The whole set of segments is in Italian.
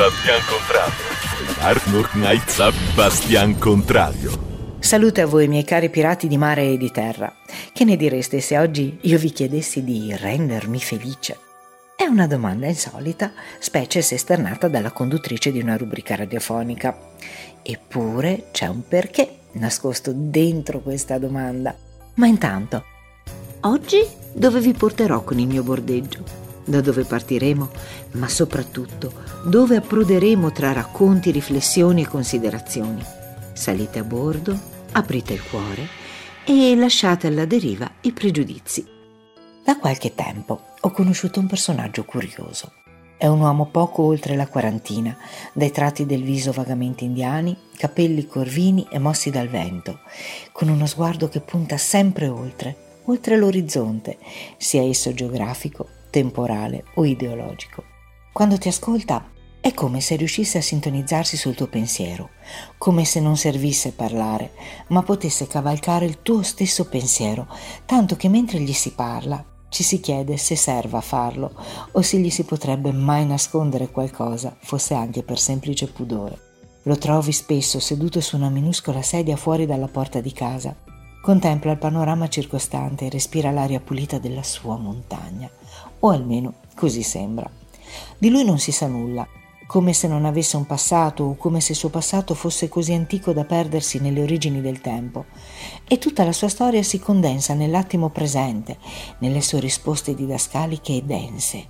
Bastian Contrario. Arnold Knight Bastian Contrario. Salute a voi miei cari pirati di mare e di terra. Che ne direste se oggi io vi chiedessi di rendermi felice? È una domanda insolita, specie se esternata dalla conduttrice di una rubrica radiofonica. Eppure c'è un perché nascosto dentro questa domanda. Ma intanto, oggi dove vi porterò con il mio bordeggio? Da dove partiremo? Ma soprattutto, dove approderemo tra racconti, riflessioni e considerazioni? Salite a bordo, aprite il cuore e lasciate alla deriva i pregiudizi. Da qualche tempo ho conosciuto un personaggio curioso. È un uomo poco oltre la quarantina, dai tratti del viso vagamente indiani, capelli corvini e mossi dal vento, con uno sguardo che punta sempre oltre, oltre l'orizzonte, sia esso geografico, temporale o ideologico. Quando ti ascolta è come se riuscisse a sintonizzarsi sul tuo pensiero, come se non servisse parlare, ma potesse cavalcare il tuo stesso pensiero, tanto che mentre gli si parla ci si chiede se serva farlo o se gli si potrebbe mai nascondere qualcosa, fosse anche per semplice pudore. Lo trovi spesso seduto su una minuscola sedia fuori dalla porta di casa. Contempla il panorama circostante e respira l'aria pulita della sua montagna, o almeno così sembra. Di lui non si sa nulla, come se non avesse un passato o come se il suo passato fosse così antico da perdersi nelle origini del tempo. E tutta la sua storia si condensa nell'attimo presente, nelle sue risposte didascaliche e dense,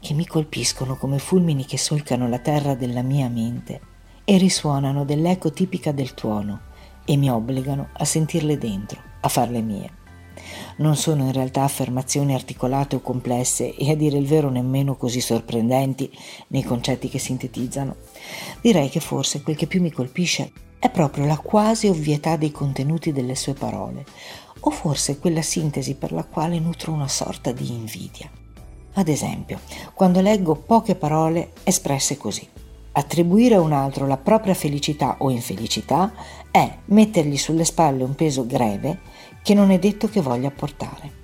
che mi colpiscono come fulmini che solcano la terra della mia mente e risuonano dell'eco tipica del tuono e mi obbligano a sentirle dentro, a farle mie. Non sono in realtà affermazioni articolate o complesse e a dire il vero nemmeno così sorprendenti nei concetti che sintetizzano. Direi che forse quel che più mi colpisce è proprio la quasi ovvietà dei contenuti delle sue parole, o forse quella sintesi per la quale nutro una sorta di invidia. Ad esempio, quando leggo poche parole espresse così. Attribuire a un altro la propria felicità o infelicità è mettergli sulle spalle un peso greve che non è detto che voglia portare.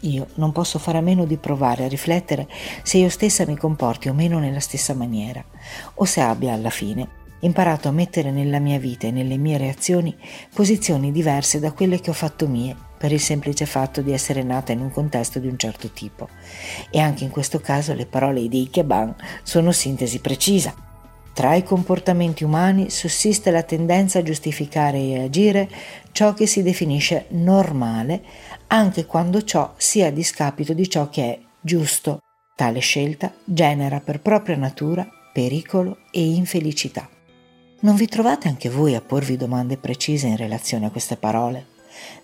Io non posso fare a meno di provare a riflettere se io stessa mi comporti o meno nella stessa maniera, o se abbia alla fine imparato a mettere nella mia vita e nelle mie reazioni posizioni diverse da quelle che ho fatto mie per il semplice fatto di essere nata in un contesto di un certo tipo. E anche in questo caso le parole di Ikeban sono sintesi precisa. Tra i comportamenti umani sussiste la tendenza a giustificare e agire ciò che si definisce normale, anche quando ciò sia a discapito di ciò che è giusto. Tale scelta genera per propria natura pericolo e infelicità. Non vi trovate anche voi a porvi domande precise in relazione a queste parole?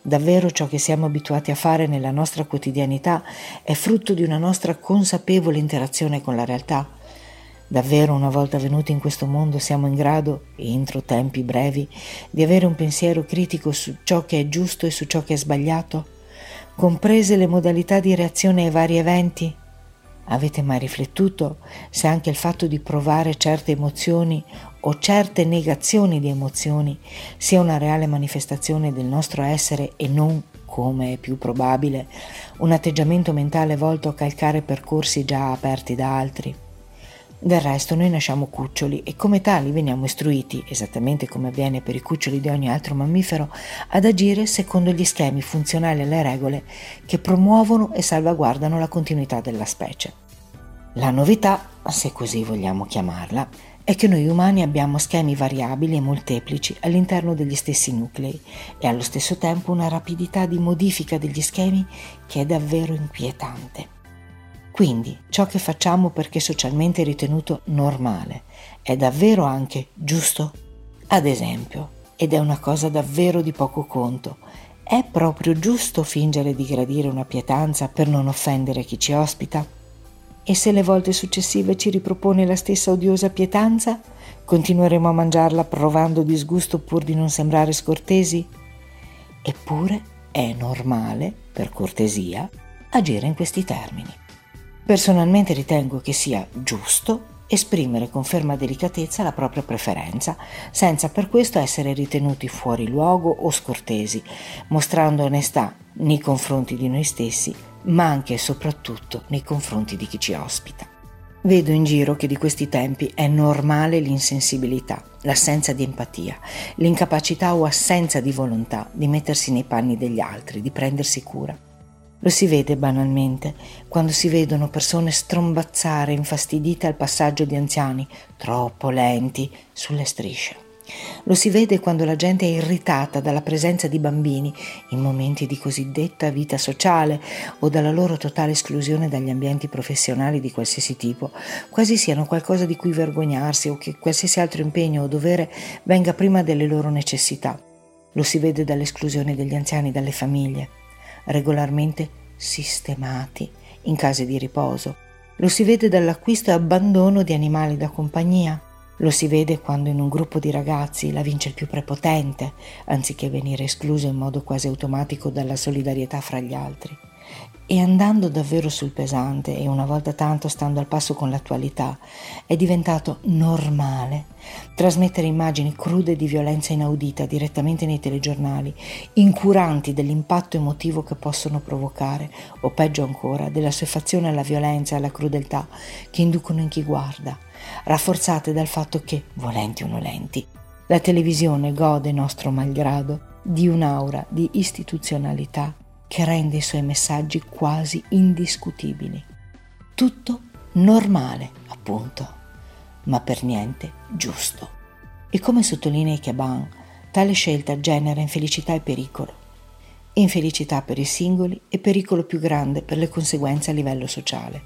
Davvero ciò che siamo abituati a fare nella nostra quotidianità è frutto di una nostra consapevole interazione con la realtà? Davvero una volta venuti in questo mondo siamo in grado, entro tempi brevi, di avere un pensiero critico su ciò che è giusto e su ciò che è sbagliato? Comprese le modalità di reazione ai vari eventi? Avete mai riflettuto se anche il fatto di provare certe emozioni o certe negazioni di emozioni sia una reale manifestazione del nostro essere e non, come è più probabile, un atteggiamento mentale volto a calcare percorsi già aperti da altri? Del resto noi nasciamo cuccioli e come tali veniamo istruiti, esattamente come avviene per i cuccioli di ogni altro mammifero, ad agire secondo gli schemi funzionali alle regole che promuovono e salvaguardano la continuità della specie. La novità, se così vogliamo chiamarla, è che noi umani abbiamo schemi variabili e molteplici all'interno degli stessi nuclei e allo stesso tempo una rapidità di modifica degli schemi che è davvero inquietante. Quindi ciò che facciamo perché socialmente ritenuto normale è davvero anche giusto? Ad esempio, ed è una cosa davvero di poco conto, è proprio giusto fingere di gradire una pietanza per non offendere chi ci ospita? E se le volte successive ci ripropone la stessa odiosa pietanza, continueremo a mangiarla provando disgusto pur di non sembrare scortesi? Eppure è normale, per cortesia, agire in questi termini. Personalmente ritengo che sia giusto esprimere con ferma delicatezza la propria preferenza, senza per questo essere ritenuti fuori luogo o scortesi, mostrando onestà nei confronti di noi stessi, ma anche e soprattutto nei confronti di chi ci ospita. Vedo in giro che di questi tempi è normale l'insensibilità, l'assenza di empatia, l'incapacità o assenza di volontà di mettersi nei panni degli altri, di prendersi cura. Lo si vede banalmente quando si vedono persone strombazzare infastidite al passaggio di anziani troppo lenti sulle strisce. Lo si vede quando la gente è irritata dalla presenza di bambini in momenti di cosiddetta vita sociale o dalla loro totale esclusione dagli ambienti professionali di qualsiasi tipo, quasi siano qualcosa di cui vergognarsi o che qualsiasi altro impegno o dovere venga prima delle loro necessità. Lo si vede dall'esclusione degli anziani dalle famiglie, regolarmente sistemati in case di riposo. Lo si vede dall'acquisto e abbandono di animali da compagnia lo si vede quando in un gruppo di ragazzi la vince il più prepotente, anziché venire escluso in modo quasi automatico dalla solidarietà fra gli altri. E andando davvero sul pesante e una volta tanto stando al passo con l'attualità, è diventato normale trasmettere immagini crude di violenza inaudita direttamente nei telegiornali, incuranti dell'impatto emotivo che possono provocare, o peggio ancora, della suffazione alla violenza e alla crudeltà che inducono in chi guarda rafforzate dal fatto che, volenti o nolenti, la televisione gode, nostro malgrado, di un'aura di istituzionalità che rende i suoi messaggi quasi indiscutibili. Tutto normale, appunto, ma per niente giusto. E come sottolinea Caban, tale scelta genera infelicità e pericolo. Infelicità per i singoli e pericolo più grande per le conseguenze a livello sociale.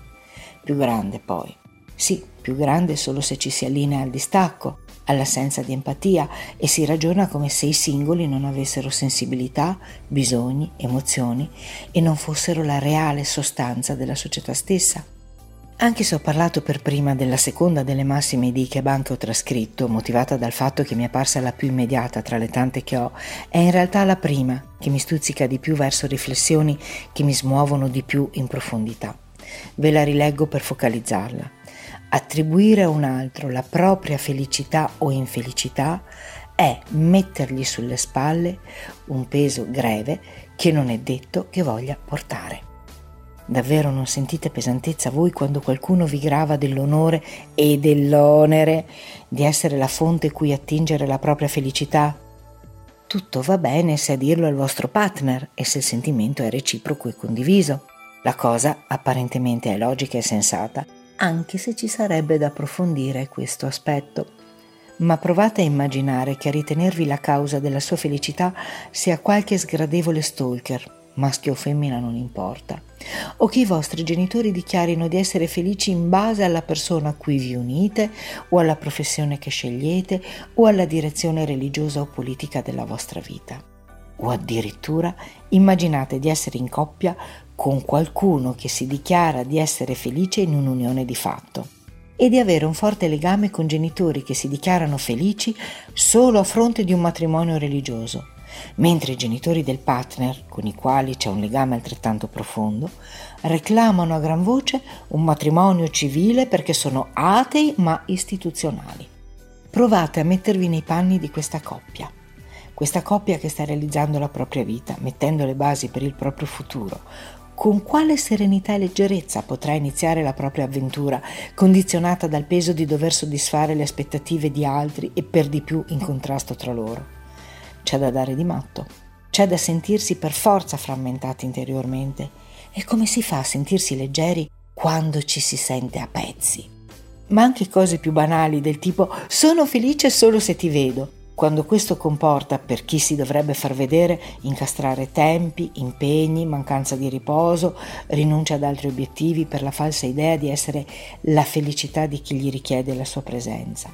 Più grande poi sì, più grande solo se ci si allinea al distacco, all'assenza di empatia e si ragiona come se i singoli non avessero sensibilità, bisogni, emozioni e non fossero la reale sostanza della società stessa. Anche se ho parlato per prima della seconda delle massime di che banche ho trascritto, motivata dal fatto che mi è parsa la più immediata tra le tante che ho, è in realtà la prima che mi stuzzica di più verso riflessioni che mi smuovono di più in profondità. Ve la rileggo per focalizzarla. Attribuire a un altro la propria felicità o infelicità è mettergli sulle spalle un peso greve che non è detto che voglia portare. Davvero non sentite pesantezza voi quando qualcuno vi grava dell'onore e dell'onere di essere la fonte cui attingere la propria felicità? Tutto va bene se a dirlo al vostro partner e se il sentimento è reciproco e condiviso. La cosa apparentemente è logica e sensata, anche se ci sarebbe da approfondire questo aspetto. Ma provate a immaginare che a ritenervi la causa della sua felicità sia qualche sgradevole stalker, maschio o femmina non importa, o che i vostri genitori dichiarino di essere felici in base alla persona a cui vi unite, o alla professione che scegliete, o alla direzione religiosa o politica della vostra vita. O addirittura immaginate di essere in coppia con qualcuno che si dichiara di essere felice in un'unione di fatto e di avere un forte legame con genitori che si dichiarano felici solo a fronte di un matrimonio religioso, mentre i genitori del partner, con i quali c'è un legame altrettanto profondo, reclamano a gran voce un matrimonio civile perché sono atei ma istituzionali. Provate a mettervi nei panni di questa coppia questa coppia che sta realizzando la propria vita, mettendo le basi per il proprio futuro, con quale serenità e leggerezza potrà iniziare la propria avventura, condizionata dal peso di dover soddisfare le aspettative di altri e per di più in contrasto tra loro. C'è da dare di matto, c'è da sentirsi per forza frammentati interiormente. E come si fa a sentirsi leggeri quando ci si sente a pezzi? Ma anche cose più banali del tipo sono felice solo se ti vedo quando questo comporta, per chi si dovrebbe far vedere, incastrare tempi, impegni, mancanza di riposo, rinuncia ad altri obiettivi per la falsa idea di essere la felicità di chi gli richiede la sua presenza.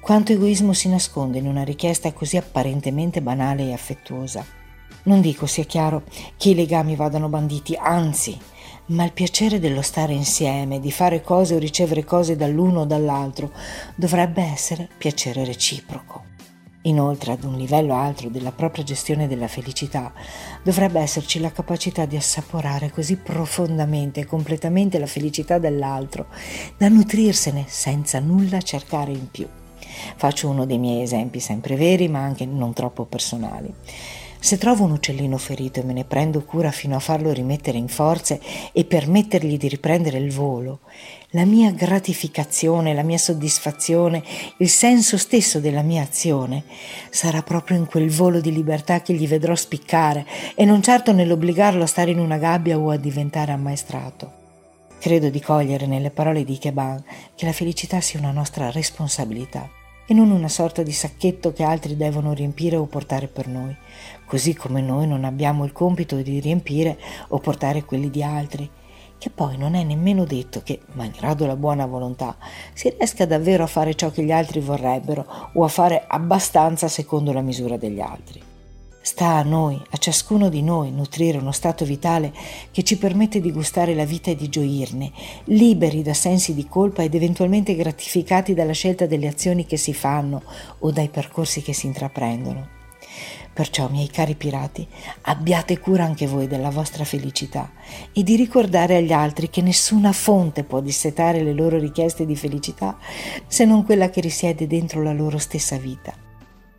Quanto egoismo si nasconde in una richiesta così apparentemente banale e affettuosa. Non dico, sia chiaro, che i legami vadano banditi, anzi, ma il piacere dello stare insieme, di fare cose o ricevere cose dall'uno o dall'altro, dovrebbe essere piacere reciproco. Inoltre, ad un livello altro della propria gestione della felicità, dovrebbe esserci la capacità di assaporare così profondamente e completamente la felicità dell'altro, da nutrirsene senza nulla cercare in più. Faccio uno dei miei esempi sempre veri, ma anche non troppo personali. Se trovo un uccellino ferito e me ne prendo cura fino a farlo rimettere in forze e permettergli di riprendere il volo, la mia gratificazione, la mia soddisfazione, il senso stesso della mia azione sarà proprio in quel volo di libertà che gli vedrò spiccare e non certo nell'obbligarlo a stare in una gabbia o a diventare ammaestrato. Credo di cogliere nelle parole di Keban che la felicità sia una nostra responsabilità e non una sorta di sacchetto che altri devono riempire o portare per noi, così come noi non abbiamo il compito di riempire o portare quelli di altri, che poi non è nemmeno detto che, malgrado la buona volontà, si riesca davvero a fare ciò che gli altri vorrebbero o a fare abbastanza secondo la misura degli altri. Sta a noi, a ciascuno di noi, nutrire uno stato vitale che ci permette di gustare la vita e di gioirne, liberi da sensi di colpa ed eventualmente gratificati dalla scelta delle azioni che si fanno o dai percorsi che si intraprendono. Perciò, miei cari pirati, abbiate cura anche voi della vostra felicità e di ricordare agli altri che nessuna fonte può dissetare le loro richieste di felicità se non quella che risiede dentro la loro stessa vita.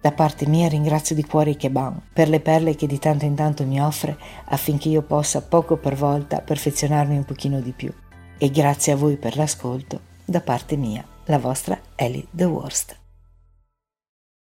Da parte mia ringrazio di cuore i Keban per le perle che di tanto in tanto mi offre affinché io possa poco per volta perfezionarmi un pochino di più. E grazie a voi per l'ascolto, da parte mia, la vostra Ellie The Worst.